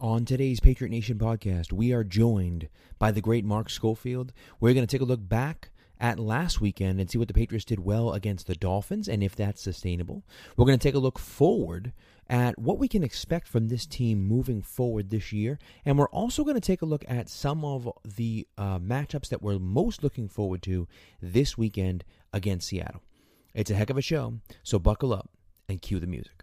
On today's Patriot Nation podcast, we are joined by the great Mark Schofield. We're going to take a look back at last weekend and see what the Patriots did well against the Dolphins and if that's sustainable. We're going to take a look forward at what we can expect from this team moving forward this year. And we're also going to take a look at some of the uh, matchups that we're most looking forward to this weekend against Seattle. It's a heck of a show, so buckle up and cue the music.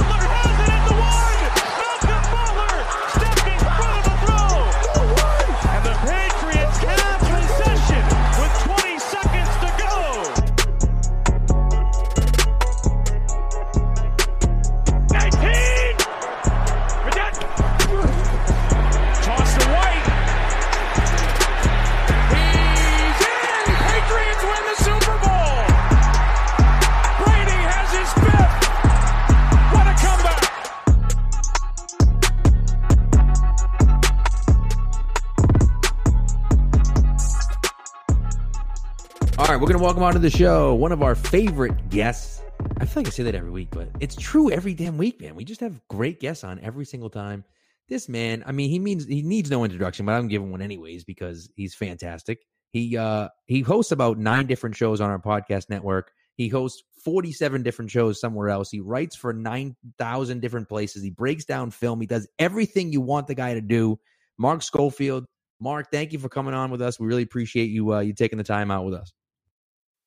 Right, we're going to welcome the show one of our favorite guests. I feel like I say that every week, but it's true every damn week, man. We just have great guests on every single time. This man, I mean, he means he needs no introduction, but I'm giving one anyways because he's fantastic. He uh he hosts about nine different shows on our podcast network. He hosts 47 different shows somewhere else. He writes for 9,000 different places. He breaks down film. He does everything you want the guy to do. Mark Schofield. Mark, thank you for coming on with us. We really appreciate you uh, you taking the time out with us.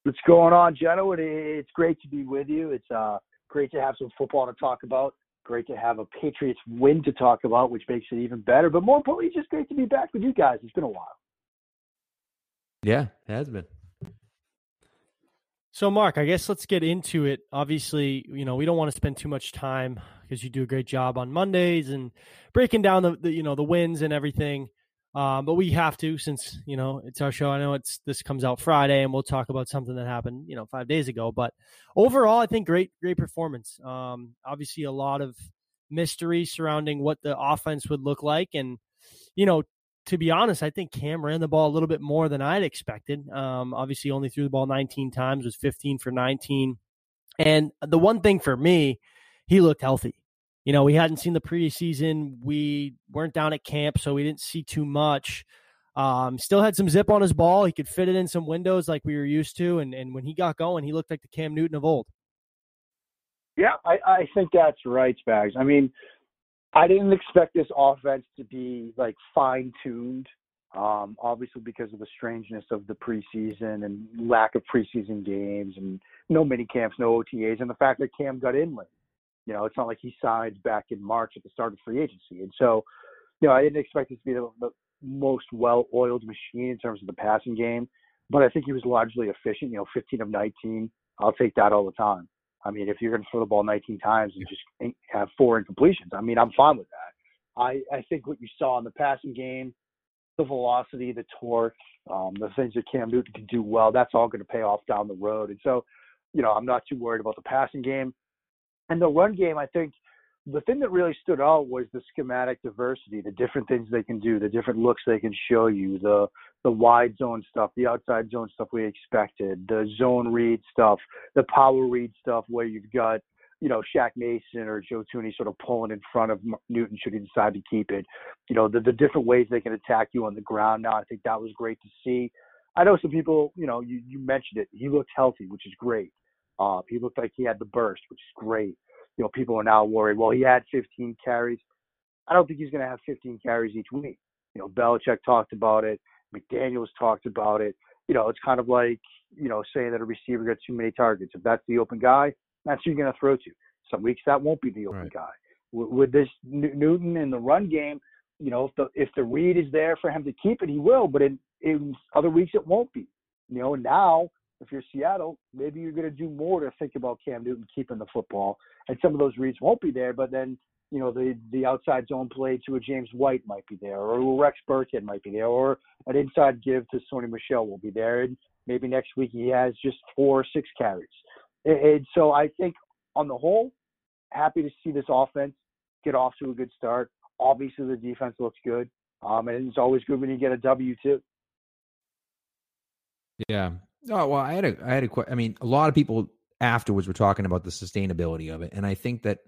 What's going on, Geno? It, it's great to be with you. It's uh, great to have some football to talk about. Great to have a Patriots win to talk about, which makes it even better. But more importantly, it's just great to be back with you guys. It's been a while. Yeah, it has been. So, Mark, I guess let's get into it. Obviously, you know we don't want to spend too much time because you do a great job on Mondays and breaking down the, the you know the wins and everything. Um, but we have to since you know it's our show. I know it's this comes out Friday, and we'll talk about something that happened you know five days ago. But overall, I think great great performance. Um, obviously, a lot of mystery surrounding what the offense would look like, and you know to be honest, I think Cam ran the ball a little bit more than I'd expected. Um, obviously, only threw the ball 19 times, was 15 for 19. And the one thing for me, he looked healthy. You know, we hadn't seen the preseason. We weren't down at camp, so we didn't see too much. Um, still had some zip on his ball. He could fit it in some windows like we were used to. And, and when he got going, he looked like the Cam Newton of old. Yeah, I, I think that's right, Spags. I mean, I didn't expect this offense to be like fine tuned. Um, obviously, because of the strangeness of the preseason and lack of preseason games and no mini camps, no OTAs, and the fact that Cam got in late. You know, it's not like he signed back in March at the start of free agency. And so, you know, I didn't expect this to be the, the most well oiled machine in terms of the passing game, but I think he was largely efficient. You know, 15 of 19. I'll take that all the time. I mean, if you're going to throw the ball 19 times and just have four incompletions, I mean, I'm fine with that. I, I think what you saw in the passing game, the velocity, the torque, um, the things that Cam Newton can do well, that's all going to pay off down the road. And so, you know, I'm not too worried about the passing game. And the run game, I think the thing that really stood out was the schematic diversity, the different things they can do, the different looks they can show you, the the wide zone stuff, the outside zone stuff we expected, the zone read stuff, the power read stuff where you've got, you know, Shaq Mason or Joe Thuney sort of pulling in front of Newton should he decide to keep it. You know, the, the different ways they can attack you on the ground now. I think that was great to see. I know some people, you know, you, you mentioned it. He looked healthy, which is great. Uh, he looked like he had the burst, which is great. You know, people are now worried. Well, he had 15 carries. I don't think he's going to have 15 carries each week. You know, Belichick talked about it. McDaniel's talked about it. You know, it's kind of like, you know, saying that a receiver got too many targets. If that's the open guy, that's who you're going to throw to. Some weeks that won't be the open Right. guy. With, with this Newton in the run game, you know, if the if the read is there for him to keep it, he will. But in in other weeks, it won't be. You know, now if you're Seattle, maybe you're going to do more to think about Cam Newton keeping the football, and some of those reads won't be there. But then, you know, the the outside zone play to a James White might be there, or a Rex Burkhead might be there, or an inside give to Sony Michel will be there, and maybe next week he has just four or six carries. And, and so I think on the whole, happy to see this offense get off to a good start. Obviously, the defense looks good, um, and it's always good when you get a W too. Yeah. Oh well, I had a, I had a question. I mean, a lot of people afterwards were talking about the sustainability of it, and I think that,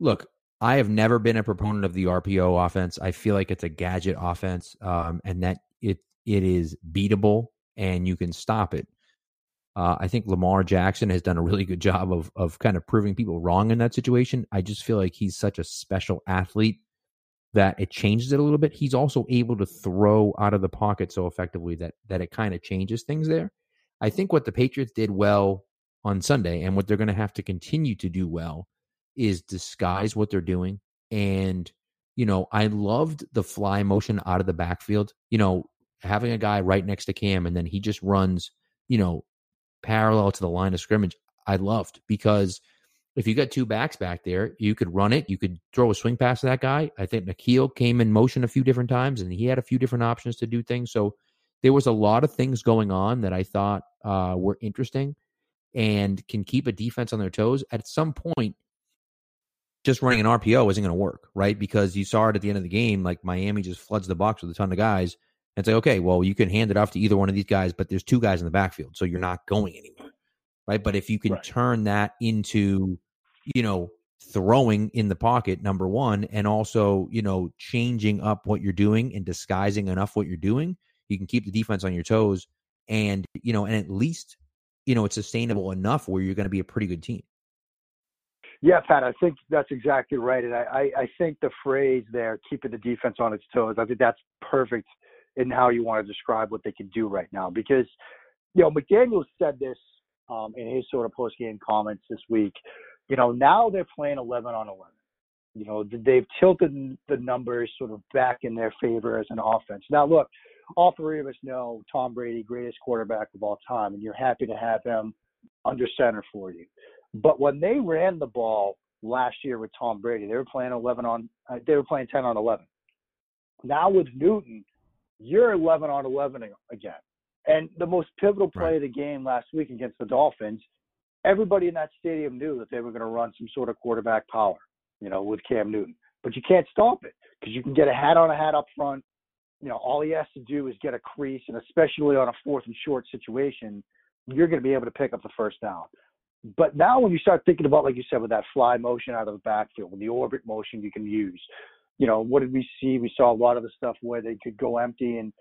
look, I have never been a proponent of the RPO offense. I feel like it's a gadget offense, um, and that it it is beatable and you can stop it. Uh, I think Lamar Jackson has done a really good job of of kind of proving people wrong in that situation. I just feel like he's such a special athlete that it changes it a little bit. He's also able to throw out of the pocket so effectively that that it kind of changes things there. I think what the Patriots did well on Sunday and what they're going to have to continue to do well is disguise what they're doing. And you know, I loved the fly motion out of the backfield. You know, having a guy right next to Cam and then he just runs, you know, parallel to the line of scrimmage, I loved because if you got two backs back there, you could run it. You could throw a swing pass to that guy. I think N'Keal came in motion a few different times and he had a few different options to do things. So there was a lot of things going on that I thought uh, were interesting and can keep a defense on their toes. At some point, just running an RPO isn't going to work, right? Because you saw it at the end of the game, like Miami just floods the box with a ton of guys and say, okay, well, you can hand it off to either one of these guys, but there's two guys in the backfield, so you're not going anywhere, right? But if you can right. turn that into, you know, throwing in the pocket, number one, and also, you know, changing up what you're doing and disguising enough what you're doing, you can keep the defense on your toes, and you know, and at least, you know, it's sustainable enough where you're going to be a pretty good team. Yeah, Pat, I think that's exactly right. And I, I, think the phrase there, keeping the defense on its toes, I think that's perfect in how you want to describe what they can do right now. Because, you know, McDaniel said this um, in his sort of post game comments this week. You know, now they're playing 11 on 11. You know, they've tilted the numbers sort of back in their favor as an offense. Now, look, all three of us know Tom Brady, greatest quarterback of all time, and you're happy to have him under center for you. But when they ran the ball last year with Tom Brady, they were playing 11 on, uh, they were playing 10 on 11. Now with Newton, you're 11 on 11 again. And the most pivotal play right. of the game last week against the Dolphins, everybody in that stadium knew that they were going to run some sort of quarterback power, you know, with Cam Newton. But you can't stop it because you can get a hat on a hat up front. You know, all he has to do is get a crease, and especially on a fourth and short situation, you're going to be able to pick up the first down. But now, when you start thinking about, like you said, with that fly motion out of the backfield, with the orbit motion you can use, you know, what did we see? We saw a lot of the stuff where they could go empty and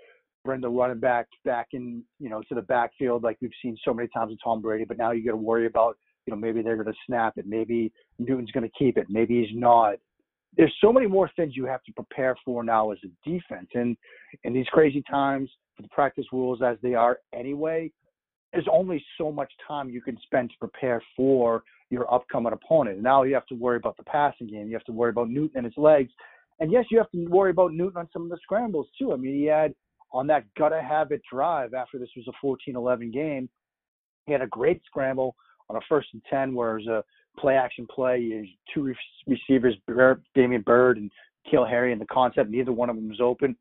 bring the running back back in, you know, to the backfield like we've seen so many times with Tom Brady. But now you got to worry about, you know, maybe they're going to snap it, maybe Newton's going to keep it, maybe he's not. There's so many more things you have to prepare for now as a defense, and in these crazy times, with the practice rules as they are anyway, there's only so much time you can spend to prepare for your upcoming opponent. Now you have to worry about the passing game. You have to worry about Newton and his legs. And yes, you have to worry about Newton on some of the scrambles too. I mean, he had on that gotta have it drive after this was a 14-11 game. He had a great scramble on a first and ten where it was a play action play. Two receivers, Damiere Byrd and N'Keal Harry, and the concept neither one of them was open.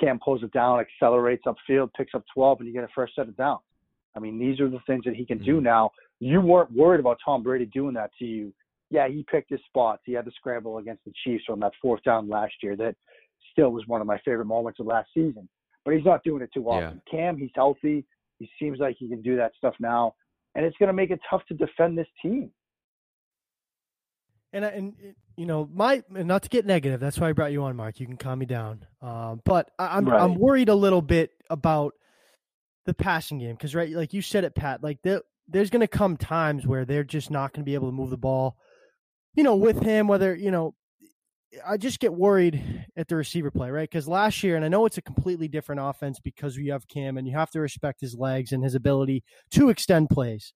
Cam pulls it down, accelerates upfield, picks up 12, and you get a first set of downs. I mean, these are the things that he can do mm-hmm. now. You weren't worried about Tom Brady doing that to you yeah, he picked his spots. He had the scramble against the Chiefs on that fourth down last year. That still was one of my favorite moments of last season. But he's not doing it too often. Yeah. Cam, he's healthy. He seems like he can do that stuff now, and it's going to make it tough to defend this team. And and you know, my not to get negative. That's why I brought you on, Mark. You can calm me down. Um, but I, am right. I'm worried a little bit about the passing game because right, like you said it, Pat. Like there, there's going to come times where they're just not going to be able to move the ball you know, with him, whether, you know, I just get worried at the receiver play, right? Because last year, and I know it's a completely different offense because we have Cam and you have to respect his legs and his ability to extend plays.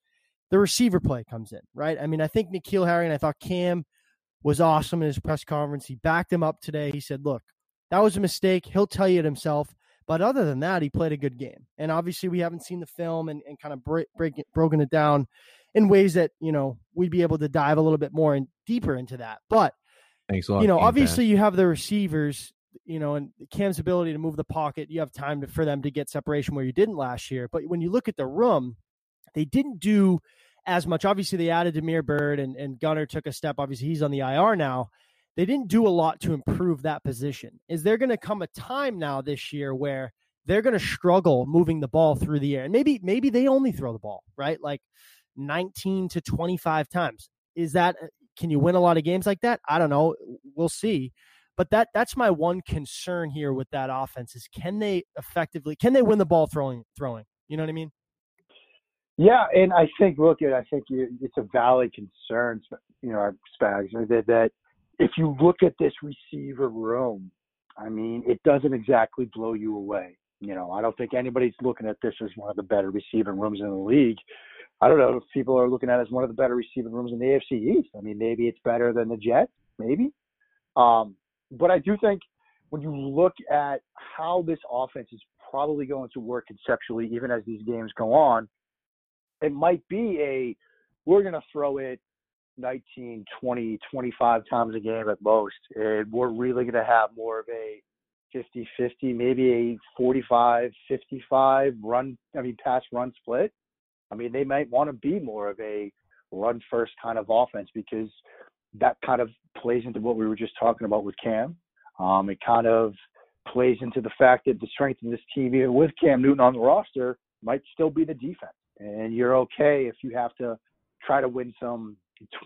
The receiver play comes in, right? I mean, I think N'Keal Harry and I thought Cam was awesome in his press conference. He backed him up today. He said, look, that was a mistake. He'll tell you it himself. But other than that, he played a good game. And obviously, we haven't seen the film and, and kind of break, break it, broken it down in ways that you know we'd be able to dive a little bit more and deeper into that. But thanks a lot. You know, obviously you have the receivers, you know, and Cam's ability to move the pocket. You have time to, for them to get separation where you didn't last year. But when you look at the room, they didn't do as much. Obviously, they added Damiere Byrd and, and Gunner took a step. Obviously, he's on the IR now. They didn't do a lot to improve that position. Is there going to come a time now this year where they're going to struggle moving the ball through the air? And maybe maybe they only throw the ball, right? Like 19 to 25 times. Is that uh, can you win a lot of games like that? I don't know. We'll see. But that that's my one concern here with that offense is can they effectively can they win the ball throwing throwing? You know what I mean? Yeah, and I think look, I think it's a valid concern, you know, Spags, that that if you look at this receiver room, I mean, it doesn't exactly blow you away. You know, I don't think anybody's looking at this as one of the better receiver rooms in the league. I don't know if people are looking at it as one of the better receiving rooms in the AFC East. I mean, maybe it's better than the Jets, maybe. Um, but I do think when you look at how this offense is probably going to work conceptually, even as these games go on, it might be a we're going to throw it 19, 20, 25 times a game at most. And we're really going to have more of a 50 50, maybe a 45 55 run, I mean, pass run split. I mean, they might want to be more of a run first kind of offense because that kind of plays into what we were just talking about with Cam. Um, it kind of plays into the fact that the strength of this team, even with Cam Newton on the roster, might still be the defense. And you're okay if you have to try to win some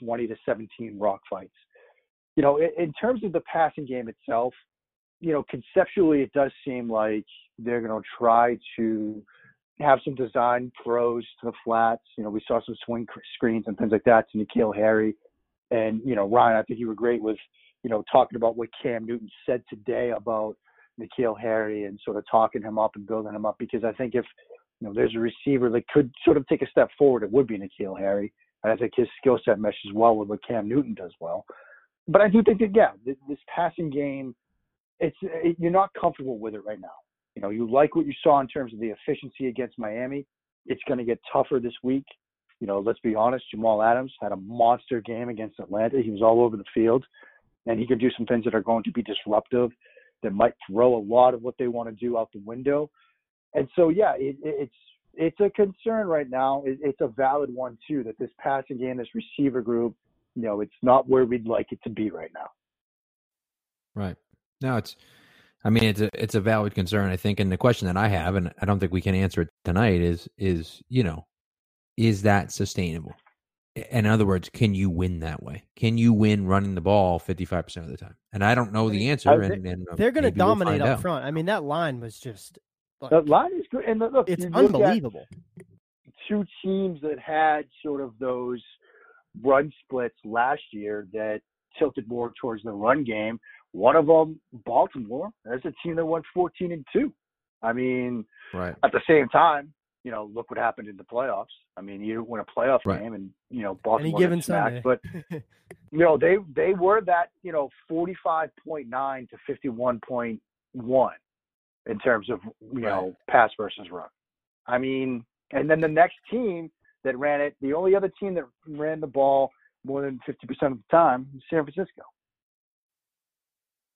20 to 17 rock fights. You know, in, in terms of the passing game itself, you know, conceptually, it does seem like they're going to try to have some design throws to the flats. You know, we saw some swing screens and things like that to N'Keal Harry. And, you know, Ryan, I think you were great with, you know, talking about what Cam Newton said today about N'Keal Harry and sort of talking him up and building him up because I think if, you know, there's a receiver that could sort of take a step forward, it would be N'Keal Harry. And I think his skill set meshes well with what Cam Newton does well. But I do think that, yeah, this, this passing game, it's it, you're not comfortable with it right now. You know, you like what you saw in terms of the efficiency against Miami. It's going to get tougher this week. You know, let's be honest, Jamal Adams had a monster game against Atlanta. He was all over the field, and he can do some things that are going to be disruptive, that might throw a lot of what they want to do out the window. And so, yeah, it, it's it's a concern right now. It, it's a valid one too that this passing game, this receiver group, you know, it's not where we'd like it to be right now. Right. No, it's I mean, it's a it's a valid concern, I think. And the question that I have, and I don't think we can answer it tonight, is is you know, is that sustainable? In other words, can you win that way? Can you win running the ball fifty five percent of the time? And I don't know the answer. And, and uh, they're going to dominate we'll up out. front. I mean, that line was just the line is good, and look, it's unbelievable. Two teams that had sort of those run splits last year that tilted more towards the run game one of them, Baltimore, that's a team that won 14 and two. I mean, right. At the same time, you know, look what happened in the playoffs. I mean, you win a playoff right. game, and you know, Baltimore Any given Sunday. but you know, they they were that you know 45.9 to 51.1 in terms of you right. know pass versus run. I mean, and then the next team that ran it, the only other team that ran the ball more than 50% of the time, San Francisco.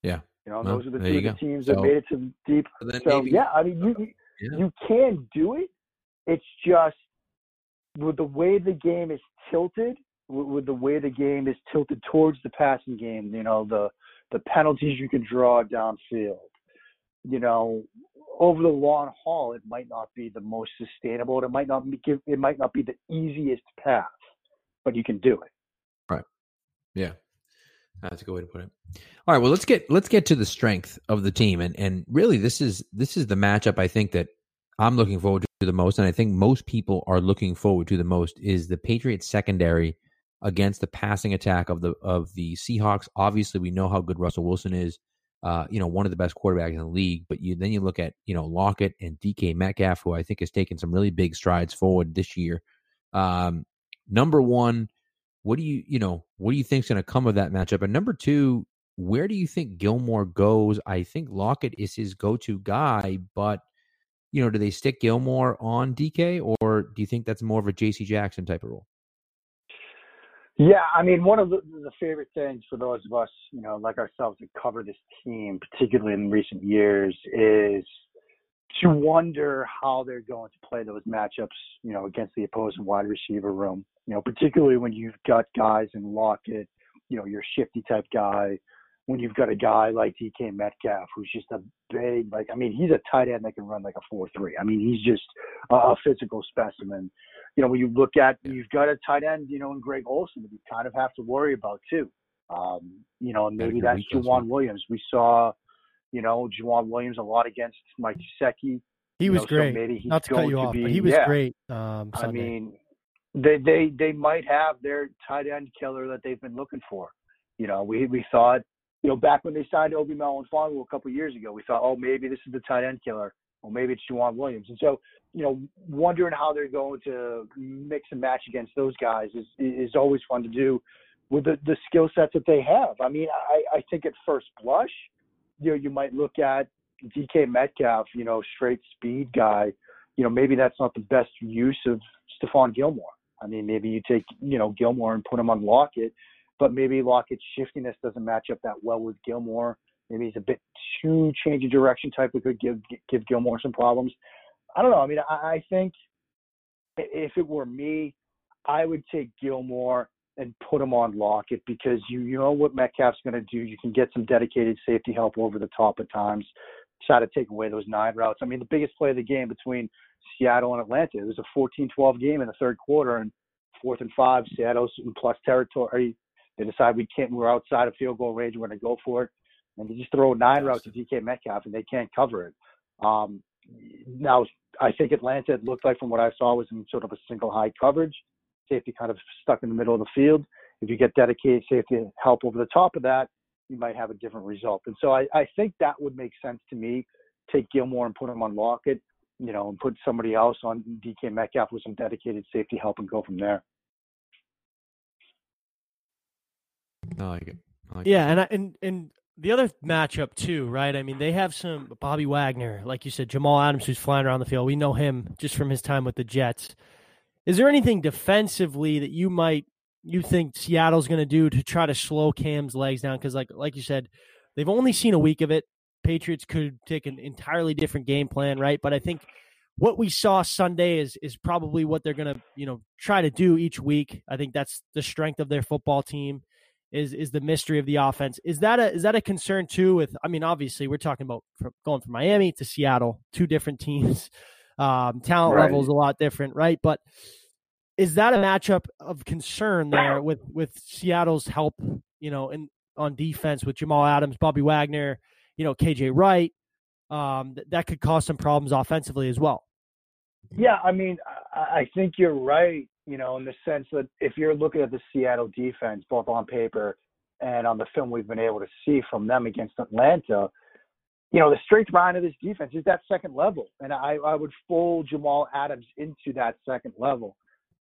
Yeah. You know, well, those are the two the teams so, that made it to deep. So yeah, I mean, you yeah. you can do it. It's just with the way the game is tilted, with, with the way the game is tilted towards the passing game. You know, the the penalties you can draw downfield. You know, over the long haul, it might not be the most sustainable. It might not be it might not be the easiest path, but you can do it. Right. Yeah. That's a good way to put it. All right, well let's get let's get to the strength of the team, and and really this is this is the matchup I think that I'm looking forward to the most, and I think most people are looking forward to the most is the Patriots secondary against the passing attack of the of the Seahawks. Obviously, we know how good Russell Wilson is. Uh, you know, one of the best quarterbacks in the league. But you then you look at you know Lockett and DK Metcalf, who I think has taken some really big strides forward this year. Um, number one, what do you, you know, what do you think is going to come of that matchup? And number two, where do you think Gilmore goes? I think Lockett is his go-to guy, but you know, do they stick Gilmore on DK, or do you think that's more of a J.C. Jackson type of role? Yeah, I mean, one of the, the, favorite things for those of us, you know, like ourselves that cover this team, particularly in recent years, is to wonder how they're going to play those matchups, you know, against the opposing wide receiver room. You know, particularly when you've got guys in Lockett, you know, your shifty type guy. When you've got a guy like DK Metcalf, who's just a big, like, I mean, he's a tight end that can run like a four-three. I mean, he's just a, a physical specimen. You know, when you look at, you've got a tight end, you know, in Greg Olsen that you kind of have to worry about too. Um, you know, and maybe that's Joejuan Williams. We saw, you know, Joejuan Williams a lot against Mike Gesicki. He was know, so great. maybe he's Not to cut you to off, be- but he was yeah. great. Um, I mean, they they they might have their tight end killer that they've been looking for. You know, we we thought, you know, back when they signed Obi Melifonwu a couple years ago, we thought, oh, maybe this is the tight end killer. Or maybe it's Joejuan Williams. And so, you know, wondering how they're going to mix and match against those guys is is always fun to do with the, the skill sets that they have. I mean, I, I think at first blush, you know, you might look at DK Metcalf, you know, straight speed guy. You know, maybe that's not the best use of Stephon Gilmore. I mean, maybe you take, you know, Gilmore and put him on Lockett, but maybe Lockett's shiftiness doesn't match up that well with Gilmore. Maybe he's a bit too change of direction type that could give give Gilmore some problems. I don't know. I mean, I, I think if it were me, I would take Gilmore and put him on Lockett because you you know what Metcalf's going to do. You can get some dedicated safety help over the top at times. Try to take away those nine routes. I mean, the biggest play of the game between Seattle and Atlanta. It was a 14-12 game in the third quarter, and fourth and five, Seattle's in plus territory. They decide we can't. We're outside of field goal range. We're going to go for it, and they just throw nine routes to DK Metcalf, and they can't cover it. Um, now, I think Atlanta it looked like from what I saw was in sort of a single high coverage. Safety kind of stuck in the middle of the field. If you get dedicated safety help over the top of that, you might have a different result. And so I, I think that would make sense to me. Take Gilmore and put him on Lockett, you know, and put somebody else on DK Metcalf with some dedicated safety help and go from there. I like it. I like Yeah, and I, and and the other matchup too, right? I mean, they have some Bobby Wagner, like you said, Jamal Adams, who's flying around the field. We know him just from his time with the Jets. Is there anything defensively that you might you think Seattle's going to do to try to slow Cam's legs down? Because like like you said, they've only seen a week of it. Patriots could take an entirely different game plan, right? But I think what we saw Sunday is is probably what they're going to you know try to do each week. I think that's the strength of their football team is is the mystery of the offense. Is that a is that a concern too? With I mean, obviously we're talking about from going from Miami to Seattle, two different teams. Um, talent Right. level is a lot different, right? But is that a matchup of concern there with with Seattle's help? You know, in on defense with Jamal Adams, Bobby Wagner, you know, KJ Wright. Um, th- that could cause some problems offensively as well. Yeah, I mean, I, I think you're right. You know, in the sense that if you're looking at the Seattle defense, both on paper and on the film we've been able to see from them against Atlanta, you know, the strength behind of this defense is that second level, and I, I would fold Jamal Adams into that second level.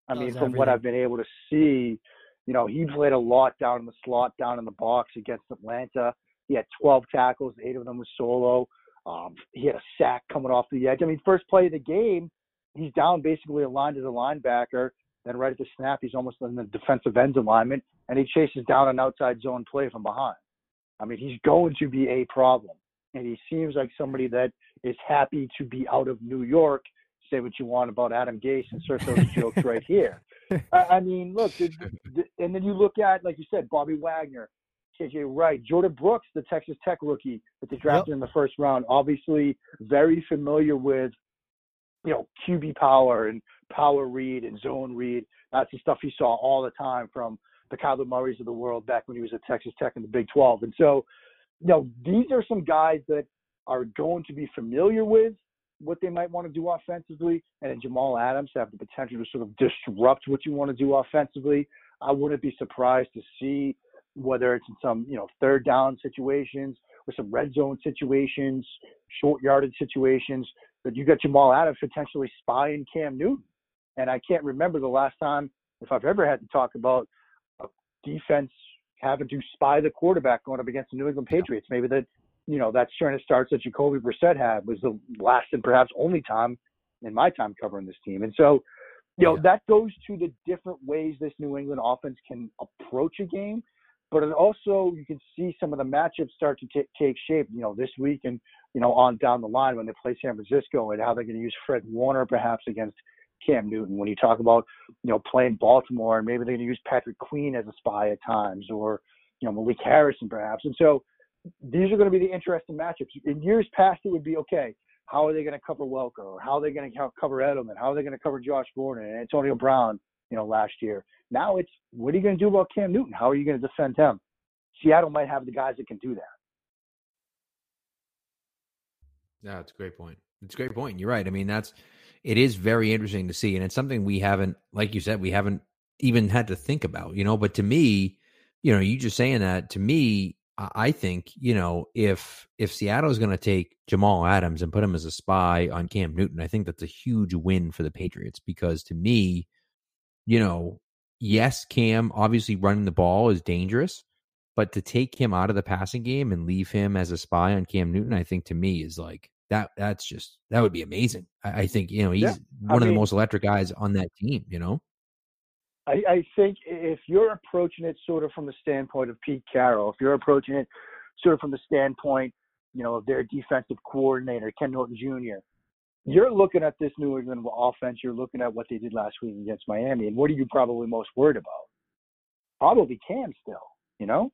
I mean, Does from what. I've been able to see, you know, he played a lot down in the slot, down in the box against Atlanta. He had 12 tackles, eight of them was solo. Um, he had a sack coming off the edge. I mean, first play of the game, he's down basically aligned as a linebacker. Then right at the snap, he's almost in the defensive end alignment, and he chases down an outside zone play from behind. I mean, he's going to be a problem, and he seems like somebody that is happy to be out of New York. Say what you want about Adam Gase, insert those jokes right here. I, mean, look, and then you look at, like you said, Bobby Wagner, KJ Wright, Jordyn Brooks, the Texas Tech rookie that they drafted in the first round, obviously very familiar with, you know, QB power and power read and zone read. That's the stuff he saw all the time from the Kyler Murrays of the world back when he was at Texas Tech in the Big 12. And so, you know, these are some guys that are going to be familiar with what they might want to do offensively, and then Jamal Adams have the potential to sort of disrupt what you want to do offensively. I wouldn't be surprised to see whether it's in some you know third down situations or some red zone situations, short yardage situations, that you got Jamal Adams potentially spying Cam Newton. And I can't remember the last time if I've ever had to talk about a defense having to spy the quarterback going up against the New England Patriots. Maybe that you know that string of starts that Jacoby Brissett had was the last and perhaps only time in my time covering this team. And so, you know, Yeah. that goes to the different ways this New England offense can approach a game. but it also you can see some of the matchups start to t- take shape. You know, this week and you know on down the line when they play San Francisco and how they're going to use Fred Warner perhaps against Cam Newton. When you talk about you know playing Baltimore and maybe they're going to use Patrick Queen as a spy at times, or you know Malik Harrison perhaps. And so these are going to be the interesting matchups. In years past, it would be okay. How are they going to cover Welker? Or how are they going to cover Edelman? How are they going to cover Josh Gordon and Antonio Brown? You know, last year. Now it's what are you going to do about Cam Newton? How are you going to defend him? Seattle might have the guys that can do that. Yeah, it's a great point. It's a great point. You're right. I mean, that's it is very interesting to see, and it's something we haven't, like you said, we haven't even had to think about. You know, but to me, you know, you just saying that to me, I think you know if if Seattle is going to take Jamal Adams and put him as a spy on Cam Newton, I think that's a huge win for the Patriots because to me, you know, yes, Cam obviously running the ball is dangerous, but to take him out of the passing game and leave him as a spy on Cam Newton, I think to me is like that. That's just that would be amazing. I, I think you know he's Yeah, one I of the most electric guys on that team. You know, I, I think if you're approaching it sort of from the standpoint of Pete Carroll, if you're approaching it sort of from the standpoint, you know, of their defensive coordinator, Ken Norton Jr., you're looking at this New England offense, you're looking at what they did last week against Miami, and what are you probably most worried about? Probably Cam still, you know?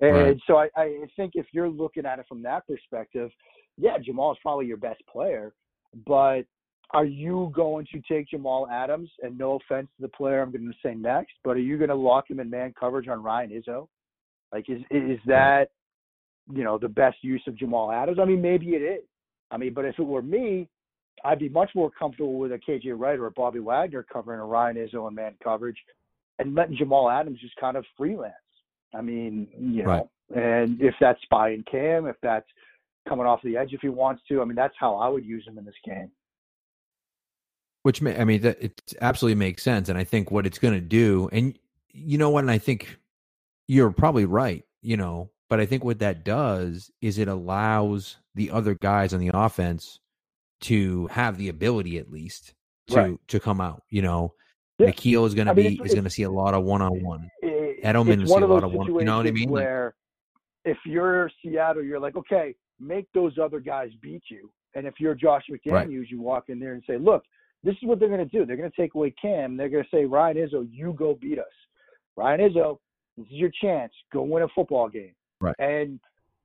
And Right. so I, I think if you're looking at it from that perspective, yeah, Jamal's probably your best player, but are you going to take Jamal Adams? And no offense to the player I'm going to say next, but are you going to lock him in man coverage on Ryan Izzo? Like, is is that you know the best use of Jamal Adams? I mean, maybe it is. I mean, but if it were me, I'd be much more comfortable with a KJ Wright or a Bobby Wagner covering a Ryan Izzo in man coverage, and letting Jamal Adams just kind of freelance. I mean, you know, and if that's spying Cam, if that's coming off the edge if he wants to, I mean, that's how I would use him in this game. which may, I mean that it absolutely makes sense, and I think what it's going to do, and you know what, and I think you're probably right. You know, but I think what that does is it allows the other guys on the offense to have the ability at least to Right. to come out. You know, Yeah. N'Keal is going to be is going to see a lot of one on one. Edelman will one see a lot of one- you know what I mean? Like- Where if you're Seattle, you're like, okay, make those other guys beat you. And if you're Josh McDaniels, Right. you walk in there and say, look, this is what they're going to do. They're going to take away Cam. They're going to say, Ryan Izzo, you go beat us. Ryan Izzo, this is your chance. Go win a football game. Right. And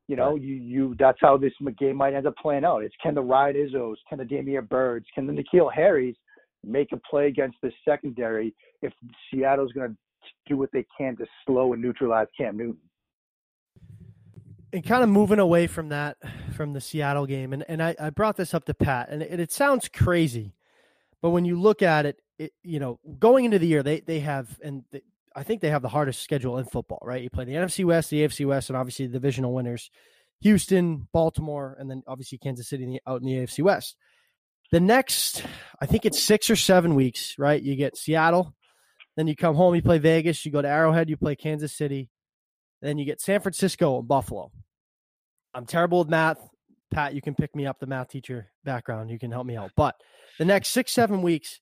you know, you you that's how this game might end up playing out. It's can the Ryan Izzos, can the Damiere Byrds, can the N'Keal Harrys make a play against this secondary if Seattle's going to do what they can to slow and neutralize Cam Newton. And kind of moving away from that from the Seattle game and, and I, I brought this up to Pat and it, it sounds crazy but when you look at it, it you know going into the year they they have and they, I think they have the hardest schedule in football right you play the NFC West the AFC West and obviously the divisional winners Houston Baltimore and then obviously Kansas City in the, out in the AFC West the next I think it's 6 or 7 weeks right you get Seattle then you come home you play Vegas you go to Arrowhead you play Kansas City then you get San Francisco and Buffalo. I'm terrible with math. Pat, you can pick me up the math teacher background. You can help me out. But the next six, seven weeks,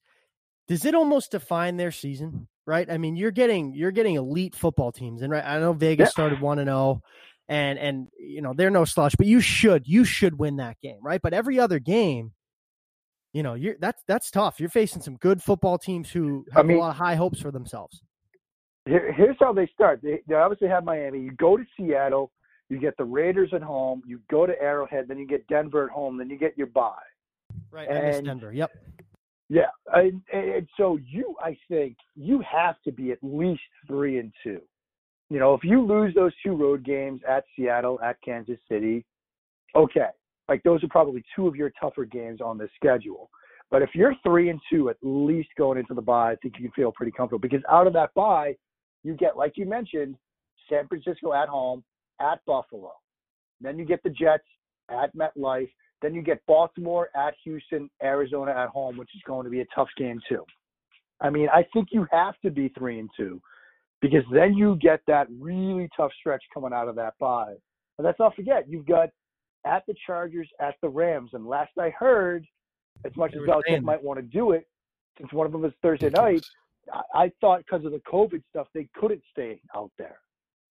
does it almost define their season? Right? I mean, you're getting you're getting elite football teams. And right, I know Vegas Yeah. started one and oh, and and you know, they're no slush, but you should you should win that game, right? But every other game, you know, you're that's that's tough. You're facing some good football teams who I have mean- a lot of high hopes for themselves. Here, here's how they start. They, they obviously have Miami. You go to Seattle, you get the Raiders at home, you go to Arrowhead, then you get Denver at home, then you get your bye. Right. I miss And- Denver. Yep. Yeah, and, and so you, I think, you have to be at least three and two. You know, if you lose those two road games at Seattle, at Kansas City, okay, like those are probably two of your tougher games on the schedule. But if you're three and two, at least going into the bye, I think you can feel pretty comfortable because out of that bye, you get, like you mentioned, San Francisco at home, at Buffalo. Then you get the Jets at MetLife. Then you get Baltimore at Houston, Arizona at home, which is going to be a tough game too. I mean, I think you have to be three and two because then you get that really tough stretch coming out of that bye. And let's not forget, you've got at the Chargers, at the Rams, and last I heard, as much as Belichick might want to do it, since one of them is Thursday night, I, I thought because of the COVID stuff they couldn't stay out there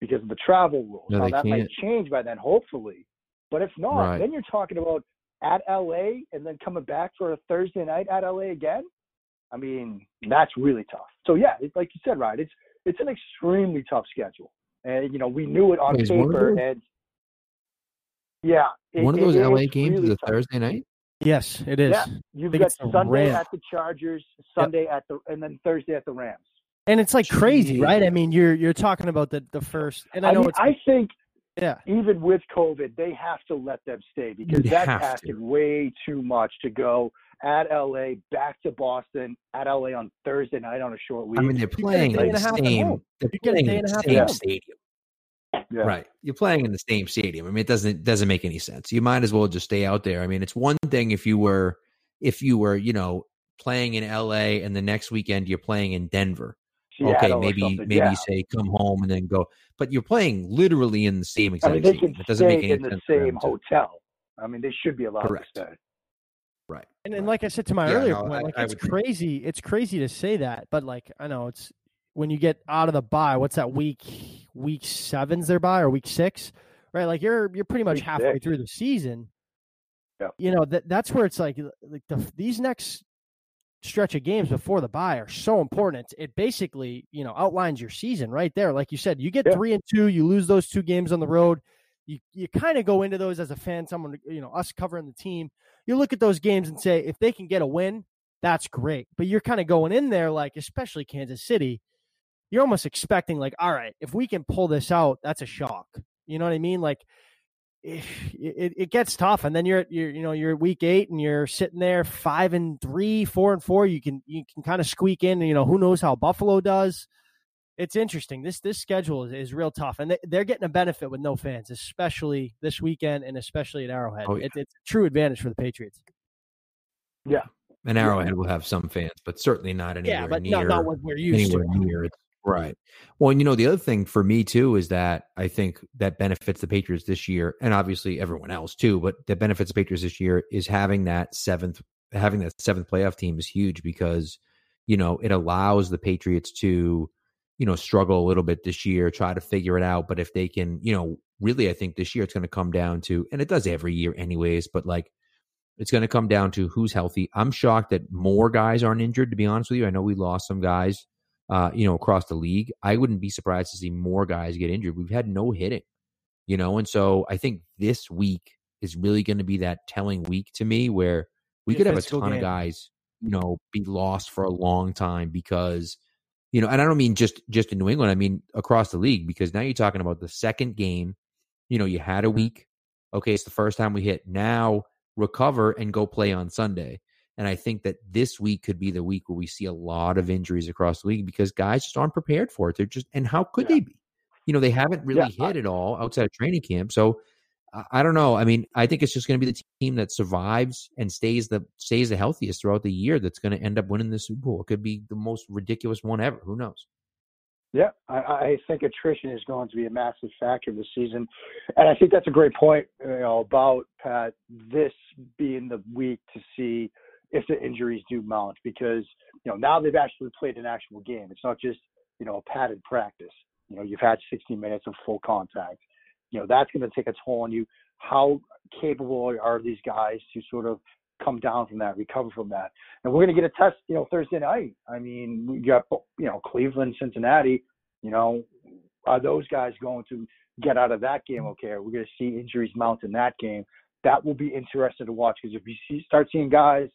because of the travel rules. No, now that might can't. change by then, hopefully. But if not, Right. then you're talking about at LA and then coming back for a Thursday night at LA again. I mean, that's really tough. So yeah, it's like you said, right? It's it's an extremely tough schedule, and you know we knew it on Is one of paper, those- and yeah, it- One of it those LA games really is a tough. Thursday night. Yes, it is. Yeah, you've got it's the Sunday at the Chargers, Sunday at the, and then Thursday at the Rams. And it's like crazy, Jeez. right? I mean, you're you're talking about the the first, and I I, know mean, it's I think yeah, even with COVID, they have to let them stay because You that's have to. asking way too much to go at LA, back to Boston, at LA on Thursday night on a short week. I mean, they're playing day in and the a half same. They're You get a playing in the same stadium. Yeah. Right. You're playing in the same stadium. I mean, it doesn't doesn't make any sense. You might as well just stay out there. I mean, it's one thing if you were if you were, you know, playing in LA and the next weekend you're playing in Denver. Okay, Seattle or maybe maybe yeah. you say come home and then go. But you're playing literally in the same I mean, they stadium. can It doesn't make stay any in the sense. for them same to- hotel. I mean, they should be allowed Correct. to stay. Right. and, and like I said to my Yeah, earlier no, point, I- like I it's would think- crazy. It's crazy to say that, but like I know it's when you get out of the bye. What's that week? Week seven's their bye or week six, right? Like you're you're pretty much Week halfway six. through the season. Yeah. You know that that's where it's like like the these next stretch of games before the bye are so important. It, basically you know outlines your season right there. Like you said, you get Yeah. three and two, you lose those two games on the road. You you kind of go into those as a fan, someone you know us covering the team. You look at those games and say if they can get a win, that's great. But you're kind of going in there like, especially Kansas City, you're almost expecting like, all right, if we can pull this out, that's a shock. You know what I mean? Like it, it, it gets tough, and then you're at you're you know you're week eight, and you're sitting there five and three, four and four. You can you can kind of squeak in. And, You know who knows how Buffalo does. It's interesting. This this schedule is, is real tough, and they, they're getting a benefit with no fans, especially this weekend, and especially at Arrowhead. Oh, yeah. it, it's a true advantage for the Patriots. Yeah, and Arrowhead will have some fans, but certainly not anywhere yeah, but near not, not what we're used anywhere to. near it. Right. Well, and you know, the other thing for me too is that I think that benefits the Patriots this year, and obviously everyone else too, but that benefits the Patriots this year is having that seventh having that seventh playoff team is huge because, you know, it allows the Patriots to, you know, struggle a little bit this year, try to figure it out. But if they can, you know, really I think this year it's going to come down to and it does every year anyways, but like it's going to come down to who's healthy. I'm shocked that more guys aren't injured, to be honest with you. I know we lost some guys uh, you know, across the league. I wouldn't be surprised to see more guys get injured. We've had no hitting, you know, and so I think this week is really going to be that telling week to me where we Be a could have a ton of guys, you know, be lost for a long time because, you know, and I don't mean just just in New England. I mean across the league because now you're talking about the second game. You know, you had a week. Okay, it's the first time we hit. Now recover and go play on Sunday. And I think that this week could be the week where we see a lot of injuries across the league because guys just aren't prepared for it. They're just, and how could Yeah. they be? You know, they haven't really Yeah, I- hit it all outside of training camp. So I, I don't know. I mean, I think it's just going to be the team that survives and stays the stays the healthiest throughout the year that's going to end up winning the Super Bowl. It could be the most ridiculous one ever. Who knows? Yeah, I, I think attrition is going to be a massive factor this season, and I think that's a great point. You know about Pat this being the week to see if the injuries do mount because you know now they've actually played an actual game. It's not just you know a padded practice. You know you've had 60 minutes of full contact. You know that's going to take a toll on you. How capable are these guys to sort of come down from that, recover from that? And we're going to get a test, you know, Thursday night. I mean, we got, you know, Cleveland, Cincinnati. You know, are those guys going to get out of that game okay? We're we going to see injuries mount in that game? That will be interesting to watch because if you see, start seeing guys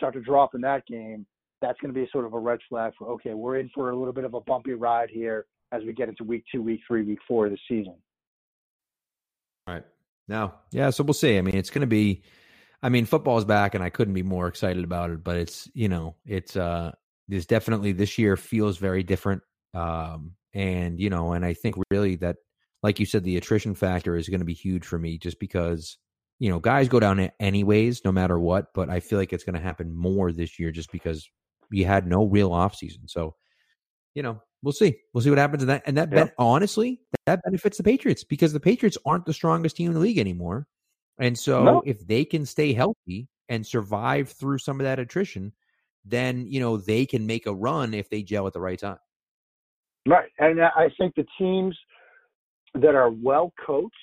start to drop in that game, that's going to be sort of a red flag for okay, we're in for a little bit of a bumpy ride here as we get into week two, week three, week four of the season. Right. Now, Yeah. So we'll see. I mean, it's going to be, I mean, football's back and I couldn't be more excited about it, but it's, you know, it's, uh, there's definitely this year feels very different. Um, and, you know, and I think really that, like you said, the attrition factor is going to be huge for me just because, you know, guys go down anyways, no matter what, but I feel like it's going to happen more this year just because we had no real offseason. So, you know, we'll see. We'll see what happens in that. And that, Yeah. ben- honestly, that benefits the Patriots because the Patriots aren't the strongest team in the league anymore. And so No. if they can stay healthy and survive through some of that attrition, then, you know, they can make a run if they gel at the right time. Right, and I think the teams that are well coached,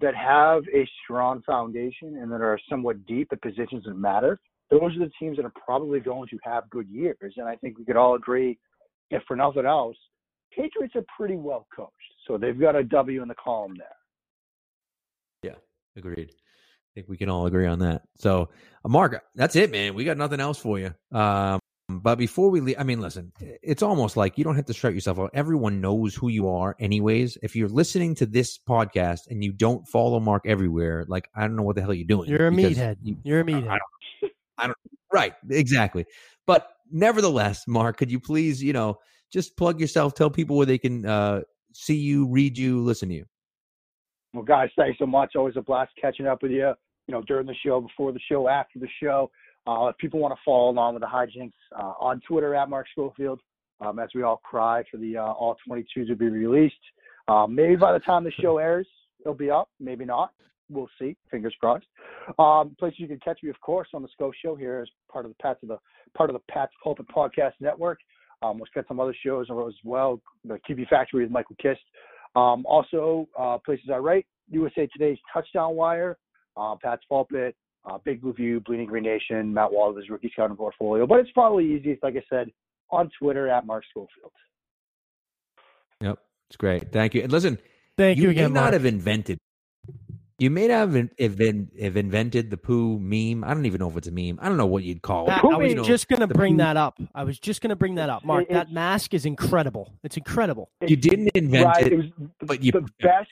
that have a strong foundation, and that are somewhat deep at positions that matter, those are the teams that are probably going to have good years. And I think we could all agree, if for nothing else, Patriots are pretty well coached. So they've got a W in the column there. Yeah, agreed. I think we can all agree on that. So, uh, Mark, that's it, man. We got nothing else for you. Um, but before we leave, I mean, listen, it's almost like you don't have to strut yourself out. Everyone knows who you are, anyways. If you're listening to this podcast and you don't follow Mark everywhere, like I don't know what the hell you're doing. You're a meathead. you- You're a meathead. I don't, I don't, right, exactly. But nevertheless, Mark, could you please, you know, just plug yourself, tell people where they can uh, see you, read you, listen to you. Well, guys, thanks so much. Always a blast catching up with you. You know, during the show, before the show, after the show. Uh, if people want to follow along with the hijinks uh, on Twitter at Mark Schofield, um, as we all cry for the uh, all 22s to be released. Um, maybe by the time the show airs, it'll be up. Maybe not. We'll see. Fingers crossed. Um, places you can catch me, of course, on the Sco Show here as part of the Pats of the part of the Pats Pulpit Podcast Network. Um, we've got some other shows as well. The QB Factory with Michael Kist. Um, also, uh, places I write: USA Today's Touchdown Wire, uh, Pat's Pulpit, uh, Big Blue View, Bleeding Green Nation, Matt Waldman's Rookie Scouting Portfolio. But it's probably easiest, like I said, on Twitter at Mark Schofield. Yep, it's great. Thank you. And listen, Thank you, you again, may not Mark. have invented. You may not have, have, been, have invented the poo meme. I don't even know if it's a meme. I don't know what you'd call That- it. Poo I was. You know, just going to bring poo- that up. I was just going to bring that up. Mark, It- that mask is incredible. It's incredible. You didn't invent right, it. it was the, but you- the best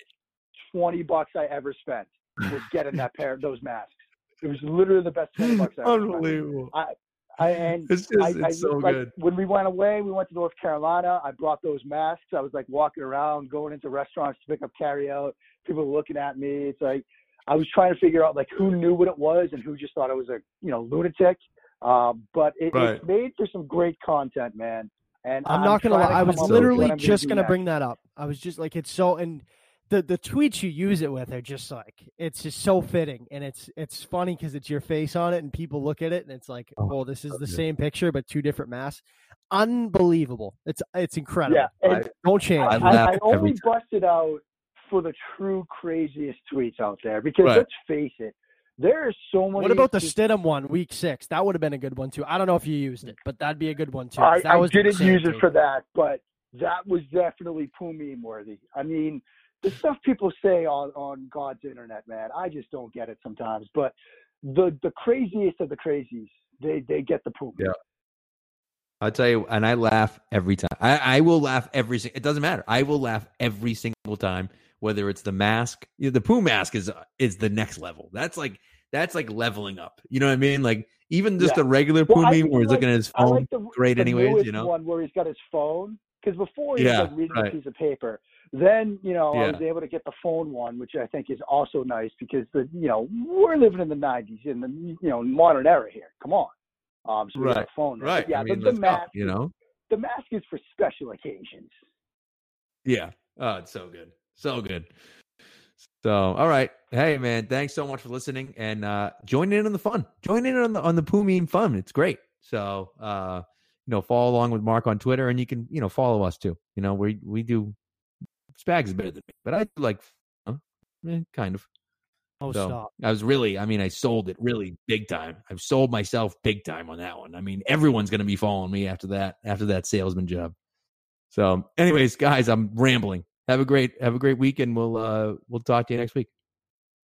twenty bucks I ever spent was getting that pair of those masks. It was literally the best twenty bucks I ever spent. Unbelievable. I and It's just, I, it's I so like, good. When we went away, we went to North Carolina. I brought those masks. I was like walking around, going into restaurants to pick up carry out. People were looking at me. It's like I was trying to figure out like who knew what it was and who just thought it was a you know lunatic. Um, but it, Right. it's made for some great content, man. And I'm not gonna trying lie. I was literally what I'm just gonna next. bring that up. I was just like, it's so, and the the tweets you use it with are just like, it's just so fitting, and it's it's funny because it's your face on it, and people look at it, and it's like, Oh, oh, this is the good. same picture but two different masks. Unbelievable! It's it's incredible. Yeah, and Don't change. I, I I, I every only busted out for the true craziest tweets out there because Right. let's face it, there is so many. what about the just- Stidham one, week six? That would have been a good one too. I don't know if you used it, but that'd be a good one too. I, that I was didn't use it insanity. for that, but that was definitely poo meme worthy. I mean, the stuff people say on on God's internet, man, I just don't get it sometimes. But the the craziest of the crazies, they they get the poo. Yeah. I'll tell you, and I laugh every time. I, I will laugh every single. It doesn't matter. I will laugh every single time, whether it's the mask. You know, the poo mask is is the next level. That's like that's like leveling up. You know what I mean? Like even just Yeah. a regular Well, poo meme where he's like- looking at his phone. like the great the anyways, you know? one where he's got his phone because before he Yeah, was like reading right. a piece of paper. Then you know I was able to get the phone one, which I think is also nice because the you know we're living in the '90s in the you know modern era here. Come on, um, so we got Right, a phone. there. right. But yeah, I mean, the, the mask, you know? the mask is for special occasions. Yeah. Oh, it's so good. So good. So, all right. Hey, man, thanks so much for listening and uh join in on the fun. Join in on the on the poo meme fun. It's great. So, uh, you know, follow along with Mark on Twitter and you can, you know, follow us too. You know, we we do Spags is better than me, but I like huh? Eh, kind of. Oh, So stop. I was really, I mean, I sold it really big time. I've sold myself big time on that one. I mean, everyone's going to be following me after that, after that salesman job. So, anyways, guys, I'm rambling. Have a great, have a great week, and we'll, uh, we'll talk to you next week.